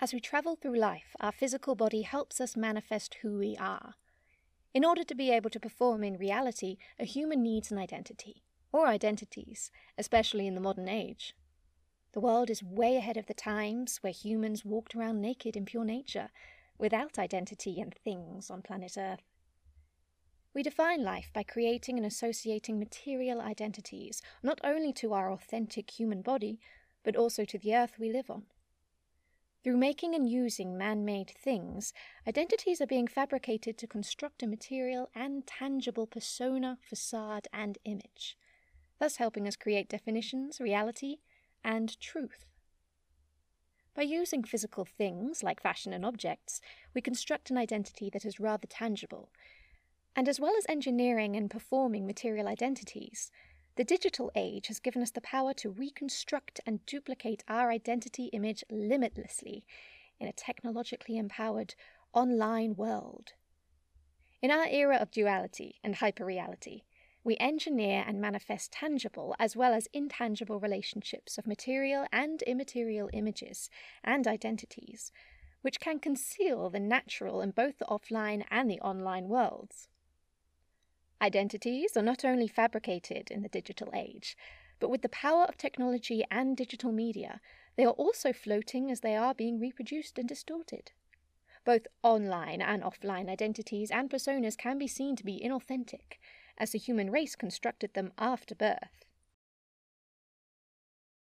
As we travel through life, our physical body helps us manifest who we are. In order to be able to perform in reality, a human needs an identity, or identities, especially in the modern age. The world is way ahead of the times where humans walked around naked in pure nature, without identity and things on planet Earth. We define life by creating and associating material identities, not only to our authentic human body, but also to the earth we live on. Through making and using man made things, identities are being fabricated to construct a material and tangible persona, facade, and image, thus helping us create definitions, reality, and truth. By using physical things like fashion and objects, we construct an identity that is rather tangible. And as well as engineering and performing material identities, the digital age has given us the power to reconstruct and duplicate our identity image limitlessly in a technologically empowered online world. In our era of duality and hyperreality, we engineer and manifest tangible as well as intangible relationships of material and immaterial images and identities, which can conceal the natural in both the offline and the online worlds. Identities are not only fabricated in the digital age, but with the power of technology and digital media, they are also floating as they are being reproduced and distorted. Both online and offline identities and personas can be seen to be inauthentic, as the human race constructed them after birth.